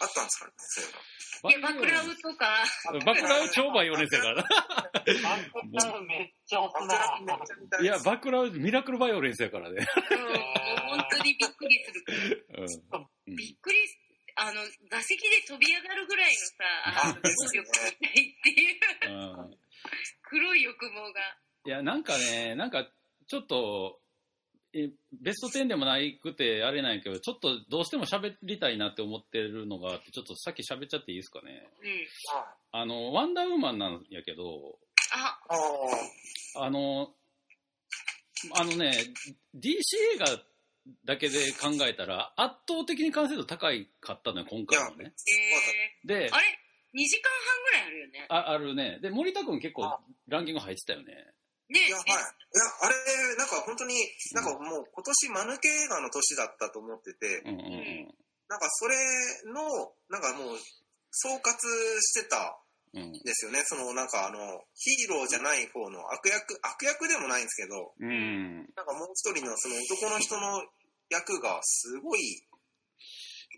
あったんですかね、そういえば。いや、バクラウとか、バクラウ超バイオレンスやからな。バックダウンめっちゃ押すな。めっちゃ見たいいや、バクラウミラクルバイオレンスやからね。うん、本当にびっくりする。うん。びっくりす、あの、座席で飛び上がるぐらいのさ、あの、能力みたいっていう、うん黒い欲望が。いや、なんかね、なんか、ちょっと、えベスト10でもないくて、あれなんやけど、ちょっとどうしても喋りたいなって思ってるのがあって、ちょっとさっき喋っちゃっていいですかね。うん。あの、ワンダーウーマンなんやけど、あ、ああ、あの、あのね、DC 映画だけで考えたら、圧倒的に完成度高いかったのよ、今回のね。えでー、あ、れ ?2 時間半ぐらいあるよね。ああるね。で、森田君結構ランキング入ってたよね。ねいや、はい。いや、あれ、なんか本当に、なんかもう今年間抜け映画の年だったと思ってて、うんうんうん。なんかそれの、なんかもう、総括してたですよね。その、なんかあの、ヒーローじゃない方の悪役、悪役でもないんですけど、うん。なんかもう一人のその男の人の役がすごい、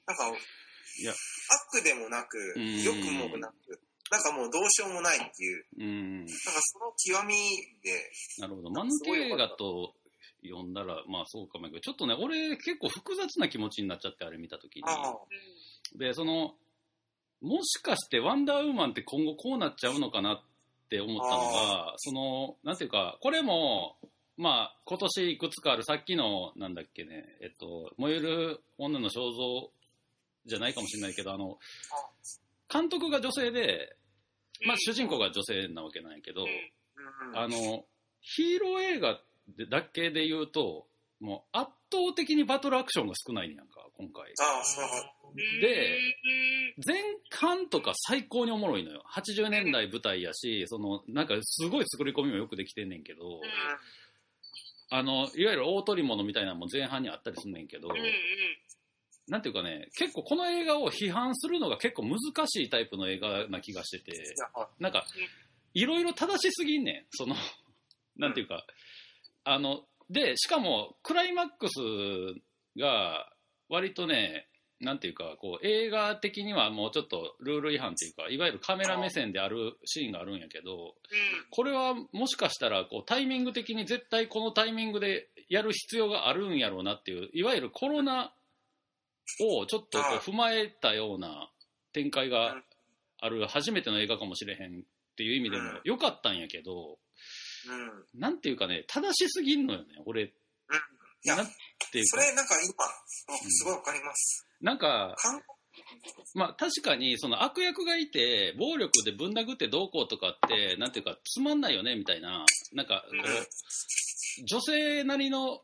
なんか、いや悪でもなくうん、良くもなく、なんかもうどうしようもないっていう、うん。なんかその極みで、なるほど。間抜け映画と読んだら、まあそうかもやけど、ちょっとね、俺結構複雑な気持ちになっちゃって、あれ見たときに。で、その、もしかしてワンダーウーマンって今後こうなっちゃうのかなって思ったのが、その、なんていうか、これも、まあ、今年いくつかある、さっきの、なんだっけね、えっと、燃える女の肖像じゃないかもしれないけど、あの、監督が女性で、まあ主人公が女性なわけなんやけど、うん。あの、ヒーロー映画だけで言うと、もう圧倒的にバトルアクションが少ないねやんか、今回。ああ、そう。で前半とか最高におもろいのよ。80年代舞台やし、その、なんかすごい作り込みもよくできてんねんけど、あの、いわゆる大取り物みたいなのも前半にあったりすんねんけど、うんうんうんなんていうかね、結構この映画を批判するのが結構難しいタイプの映画な気がしてて、なんか、いろいろ正しすぎんねん。その、なんていうか、あの、で、しかも、クライマックスが、割とね、なんていうか、こう、映画的にはもうちょっとルール違反っていうか、いわゆるカメラ目線であるシーンがあるんやけど、これはもしかしたら、こう、タイミング的に絶対このタイミングでやる必要があるんやろうなっていう、いわゆるコロナをちょっとこう踏まえたような展開がある初めての映画かもしれへんっていう意味でも良かったんやけど、うん。なんていうかね、正しすぎんのよね、俺。いやなんていうか、それなんか今、すごいわかります。なんか、韓まあ確かにその悪役がいて、暴力でぶん殴ってどうこうとかって、なんていうか、つまんないよね、みたいな、なんかこうん。う、女性なりの、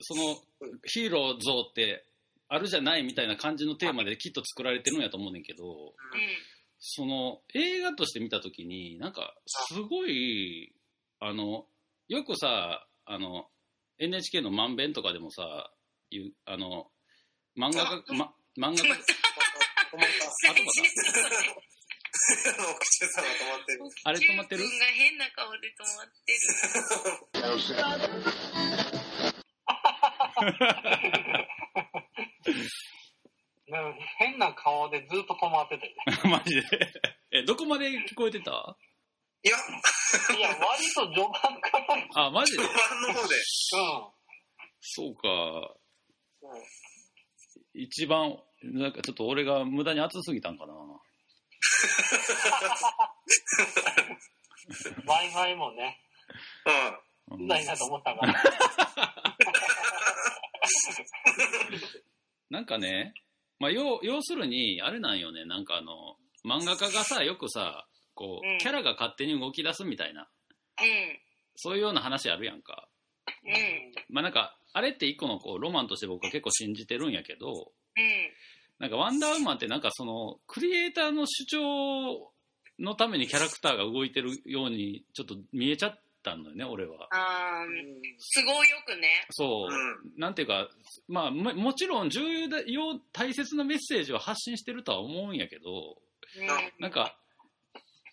その、ヒーロー像ってあるじゃないみたいな感じのテーマできっと作られてるんやと思うねんけど、その映画として見たときに、なんか、すごい、あの、よくさ、あの、NHK のまんべんとかでもさ、いうあの、漫画が、ま、漫画が、止まった。あとまお口さんが止まってる。あれ止まってる？君が変な顔で止まってる。変な顔でずっと止まってて。(laughs) マジで？え、どこまで聞こえてた？いや、いや、割と序盤から、あ、マジで？序盤の方で。うん。そうか。一番、なんかちょっと俺が無駄に熱すぎたんかな。Wi-Fi もね、うん。うんうざいなと思ったから。(laughs) なんかね、まあ、要要するに、あれなんよね、なんかあの、漫画家がさ、よくさ、こうんう、キャラが勝手に動き出すみたいな、うん。そういうような話あるやんか。うん。まあなんか、あれって一個のこうロマンとして僕は結構信じてるんやけど、うん。なんかワンダーウーマンってなんかその、クリエイターの主張のためにキャラクターが動いてるようにちょっと見えちゃったのよね、俺は。あー、都合よくね。そう、うんなんていうか、まあももちろん重要だ要大切なメッセージを発信してるとは思うんやけど、うん。なんか、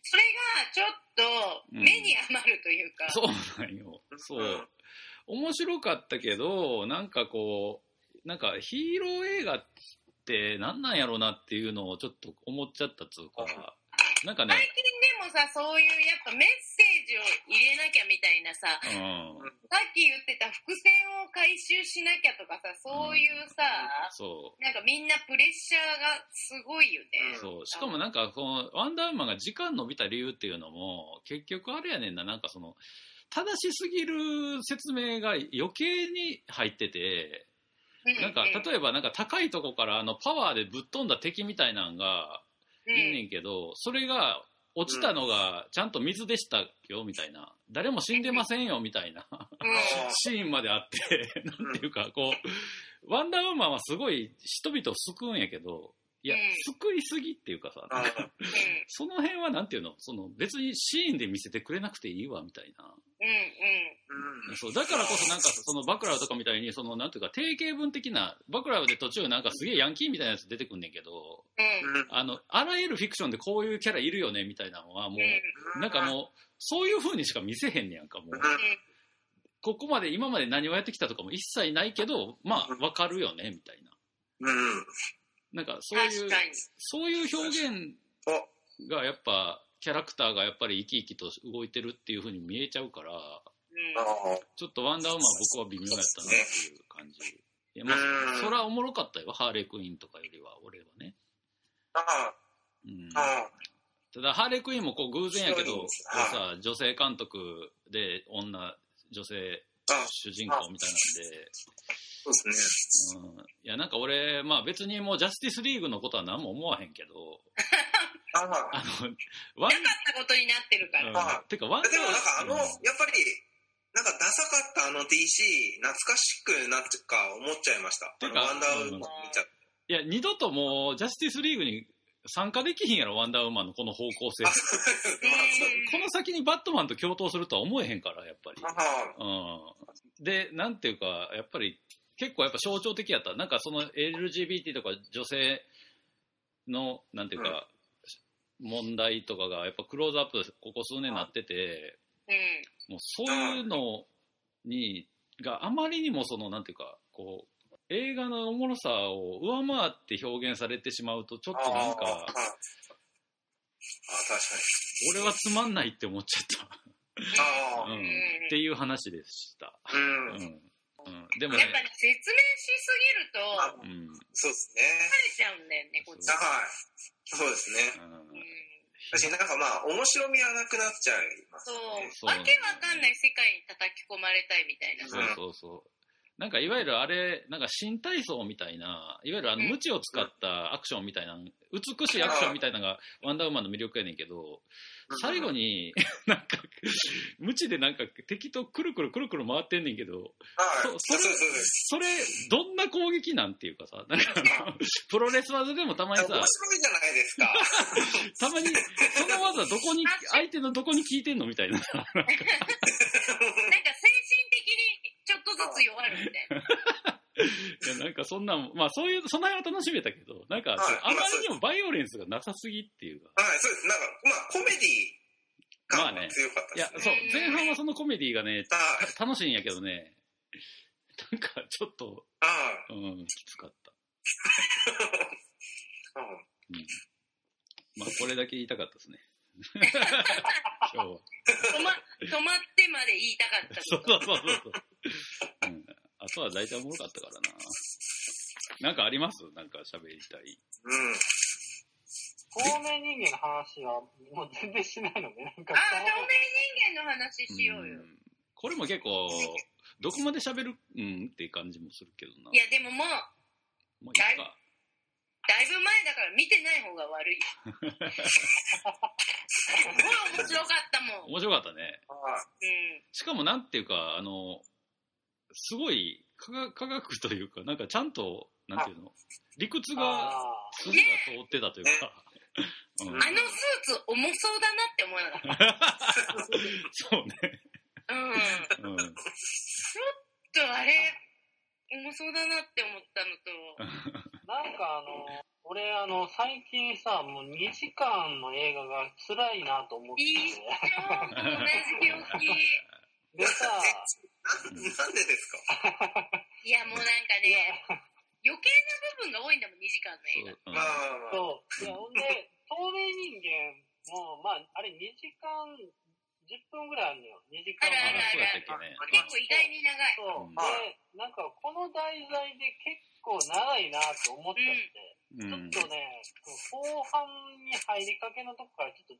それがちょっと目に余るというか。そうなんよ。そうう。面白かったけど、なんかこう、なんかヒーロー映画って何なんやろうなっていうのをちょっと思っちゃったっつうか、なんかね、最近でもさ、そういうやっぱメッセージを入れなきゃみたいなさ、うん。さっき言ってた伏線を回収しなきゃとかさ、そういうさ、そなんかみんなプレッシャーがすごいよね。う。そう。しかもなんか、この、ワンダーウーマンが時間伸びた理由っていうのも、結局あれやねんな、なんかその、正しすぎる説明が余計に入ってて、なんか、例えばなんか高いとこからあのパワーでぶっ飛んだ敵みたいなんがうんいんねんけど、それが落ちたのがちゃんと水でしたよみたいな、誰も死んでませんよみたいな。うん。シーンまであって、なんていうか、こう、ワンダーウーマンはすごい人々を救うんやけど、いやうん、救いすぎっていうかさ、うん。その辺はなんていうの、その別にシーンで見せてくれなくていいわみたいな。うんうん。うんそう、だからこそなんかそのバクラウとかみたいに、そのなんていうか定型文的な、バクラウで途中なんかすげえヤンキーみたいなやつ出てくんねんけど、あの、あらゆるフィクションでこういうキャラいるよねみたいなのはもうなんかもう、そういう風にしか見せへんねやんか、もう。うん。ここまで今まで何をやってきたとかも一切ないけど、まあ、わかるよね、みたいな。うんなんかそういう。そういう表現おがやっぱ、キャラクターがやっぱり生き生きと動いてるっていう風に見えちゃうから、ちょっとワンダーウーマンは僕は微妙やったなっていう感じ。いやまうあ、んそれはおもろかったよ、ハーレークイーンとかよりは、俺はね。あうん、あただ、ハーレークイーンもこう偶然やけど、さ、女性監督で女、女性あ主人公みたいなんで、そうですね。うん、いや、なんか俺、まあ別にもうジャスティスリーグのことは何も思わへんけど、あ (laughs) あ。の、ワン、なかったことになってるから。うん、てかワンダーでもなんかあの、うんやっぱりなんかダサかったあの DC、懐かしくなってか思っちゃいました。あてかのワンダーウーマン見ちゃって。いや、二度ともう、ジャスティスリーグに参加できひんやろ、ワンダーウーマンのこの方向性。(laughs) この先にバットマンと共闘するとは思えへんから、やっぱり。あうん。で、なんていうか、やっぱり、結構やっぱ象徴的やった。なんかその LGBT とか女性の、なんていうか、問題とかがやっぱクローズアップここ数年なってて、うん。もうそういうのに、があまりにもその、なんていうか、こう、映画のおもろさを上回って表現されてしまうと、ちょっとなんああか、あ、確か俺はつまんないって思っちゃった。に。ああ、うん。っていう話でした。うん。うん。うん、でもねやっ、ぱり説明しすぎると、あうん。そうですね。疲れちゃうんだよね、こっち。はい。そうですね。うんうん私なんかまあ、面白みはなくなっちゃいますそうね。、そうわけわかんない世界に叩き込まれたいみたいなそうそうそう。なんかいわゆるあれ、なんか新体操みたいな、いわゆるあのうん無知を使ったアクションみたいな、美しいアクションみたいなのがワンダーウーマンの魅力やねんけど、最後に、(laughs) なんか、無知でなんか敵とくるくるくるくる回ってんねんけど、はい。そそれそれ、どんな攻撃なんていうかさ、なんかあの、(laughs) プロレス技でもたまに面白さ、いじゃないですか。(laughs) たまに、その技どこに、相手のどこに効いてんのみたいな。なんかずつ弱るみたい。な。い。やなんかそんなん、まあそうい。う、その辺は楽しめたけど、なんか、はいあまりにもバイオレンスがなさすぎってい。うか。はい、そうです。なんか、まあ、コメディ感が強かったですねいや、そう。、前半はそのコメディがね、楽しい。んやけどね、なんかちょっと、うん、きつかった。うんまあこれだけ言いたかったですね。(laughs) 今日は。止ま、止まってまで言いたかったそうそうそうそう。うん。あとは大体おもろかったからな。なんかあります？なんか喋りたい。うん。透明人間の話はもう全然しないので、なんかああ、透明人間の話しようよ。んこれも結構、どこまで喋る？うんっていう感じもするけどな。いや、でももう、もういいか。だいぶ前だから見てない方が悪いよ。すごい面白かったもん。面白かったね。はい。うん。しかもなんていうか、あの、すごい科学科学というか、なんかちゃんと、なんていうの、理屈が、あ筋が通ってたというか、うん、あのスーツ重そうだなって思いながら。(laughs) そうね。うん。ちょっうん。とあれ、重そうだなって思ったのと、ー (laughs) なんかあの、俺あの、最近さ、もう2時間の映画が辛いなと思っていい同じ病気。(laughs) でさ、ななんでですか？いや、もうなんかね、余計な部分が多いんだもん、2時間の映画。そう。いや、ほんで、透明人間も、まあ、あれ2時間10分ぐらいあるのよ。2時間あるある。結構意外に長い。そう。うんで、なんかこの題材で結構長いなと思っちゃって、うん。ちょっとね、後半に入りかけのとこからちょっと、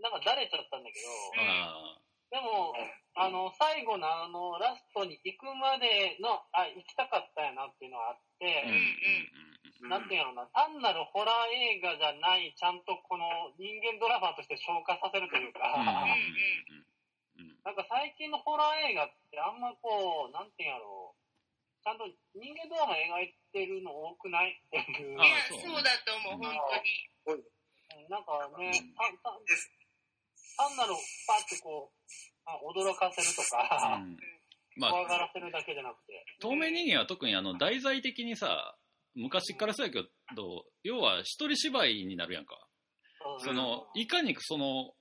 なんかだれちゃったんだけど、あでも、あの、最後のあの、ラストに行くまでの、あ、行きたかったやなっていうのがあって、うんなんていうのかな、単なるホラー映画じゃない、ちゃんとこの人間ドラマとして消化させるというか、なんか最近のホラー映画ってあんまこう、なんていうんやろう、ちゃんと人間ドラマ描いてるの多くないっていう。あいや、そう。だと思う、本当に。なんかね単なるパッてこう、あ驚かせるとか、うん。ま怖あ、がらせるだけじゃなくて。透明人間は特にあの題材的にさ昔からそうやけど要は一人芝居になるやんか。そのいかにその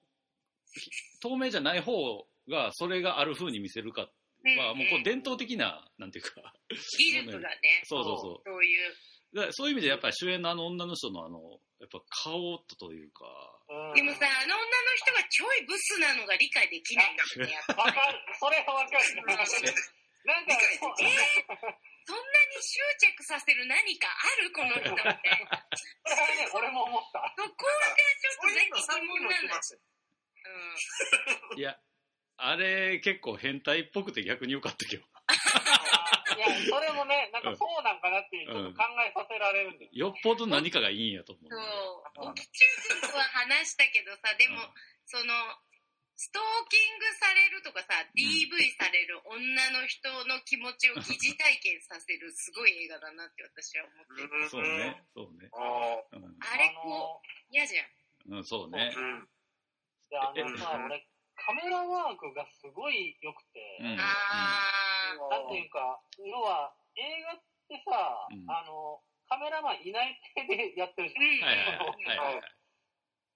ひ透明じゃない方がそれがある風に見せるかはもうこう伝統的ななんていうか技術がね、(laughs) そうそうそそういう。うだそういう意味でやっぱり主演のあの女の人のあのやっぱ顔というかうんでもさ、あの女の人がちょいブスなのが理解できないんだもんね、やっぱわかる。それはわかる。(laughs) なんか、えそんなに執着させる何かあるこの人って。それはね、俺も思った。そこがちょっことね、疑問なのうん (laughs) いやあれ結構変態っぽくて逆に良かったけど (laughs) いや、それもね、なんかそうなんかなっていう、ちょっと考えさせられるんです。よっぽど何かがいいんやと思うそう、沖中君とは話したけどさ、でも、その、ストーキングされるとかさ、DV される女の人の気持ちを疑似体験させるすごい映画だなって私は思ってる。そうね、そうね。あうんあれこう、嫌じゃん。うん、そうねあ。。うん。で、あのさ、うん俺、カメラワークがすごい良くて、うんあー。なんていうか、要は、映画ってさ、うん。あの、カメラマンいない手でやってるじゃん。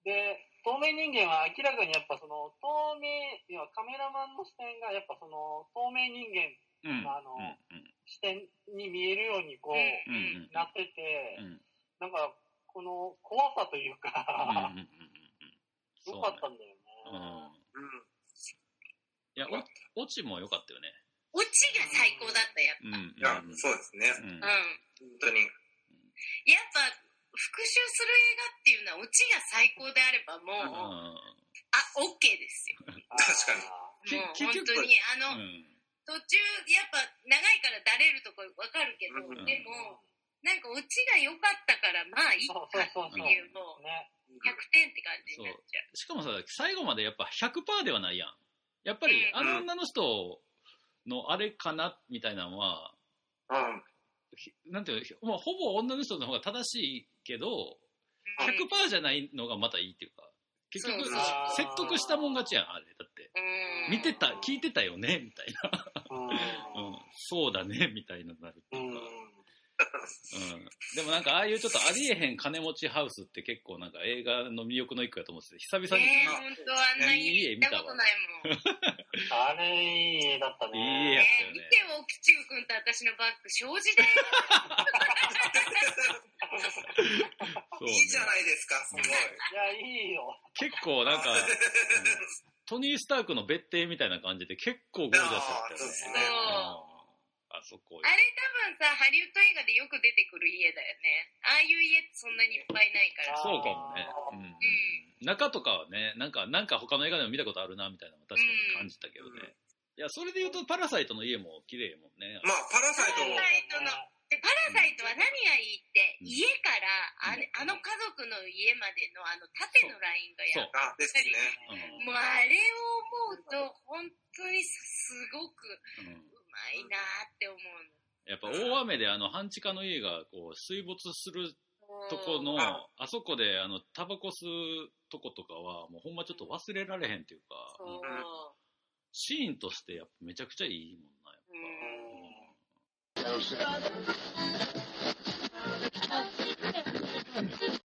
で、透明人間は明らかにやっぱその、透明、要はカメラマンの視点がやっぱその、透明人間うん。あのうん視点に見えるようにこう、なってて、うん。なんか、この怖さというか、(laughs) 良かったんだよね。そうん。うん。いや、お、オチも良かったよね。オチが最高だった、やっぱ。うん。そうですね。うんうん。本当に。やっぱ、復讐する映画っていうのは、オチが最高であればもう、うんあ、オッケーですよ。(laughs) 確かに本当に、あの、うん途中、やっぱ長いからだれるとこわかるけど、うんでーも、なんかオチが良かったから、まあいいかっていう、もう、ね。100点って感じになっちゃう。しかもさ、最後までやっぱ100%ではないやん。やっぱり、うんあの女の人のあれかな、みたいなのは、うん。ひなんていうの、まあ、ほぼ女の人の方が正しいけど、うん100%じゃないのがまたいいっていうか、結局、説得したもん勝ちやん、あれ。だって。うん見てた、聞いてたよね、みたいうんな。(laughs) うん。そうだね、みたいななるってうんいうか。うん。でもなんか、ああいうちょっとありえへん金持ちハウスって結構なんか映画の魅力の一個やと思ってて、久々に、ねえ、本当あんな家行ったことないもん。あれ、いい絵だったね。いいやつよねね見てよ、吉中君と私のバッグ、障子だよ。そうねいいじゃないですか、すごい。いや、いいよ。結構なんか、(laughs) うんトニー・スタークの別邸みたいな感じで結構ゴージャスだったよね。あそこ。あれ多分さ、ハリウッド映画でよく出てくる家だよね。ああいう家ってそんなにいっぱいないから。そうかもね。うん中とかはね、なんか、なんか他の映画でも見たことあるな、みたいなのも確かに感じたけどね。いや、それで言うと、パラサイトの家も綺麗もんね。まあ、パラサイトもパラ、サイトので、パラサイトは何がいいって、うん家からあれあの家族の家までのあの縦のラインがやっあ、ですね。うんもうあれを思うと、本当にすごくうんうまいなって思うやっぱ大雨であの半地下の家がこう水没するとこのあ。そこであのタバコ吸うとことかはもうほんまちょっと忘れられへんっていうか、シーンとしてやっぱめちゃくちゃいいもんなやっぱ。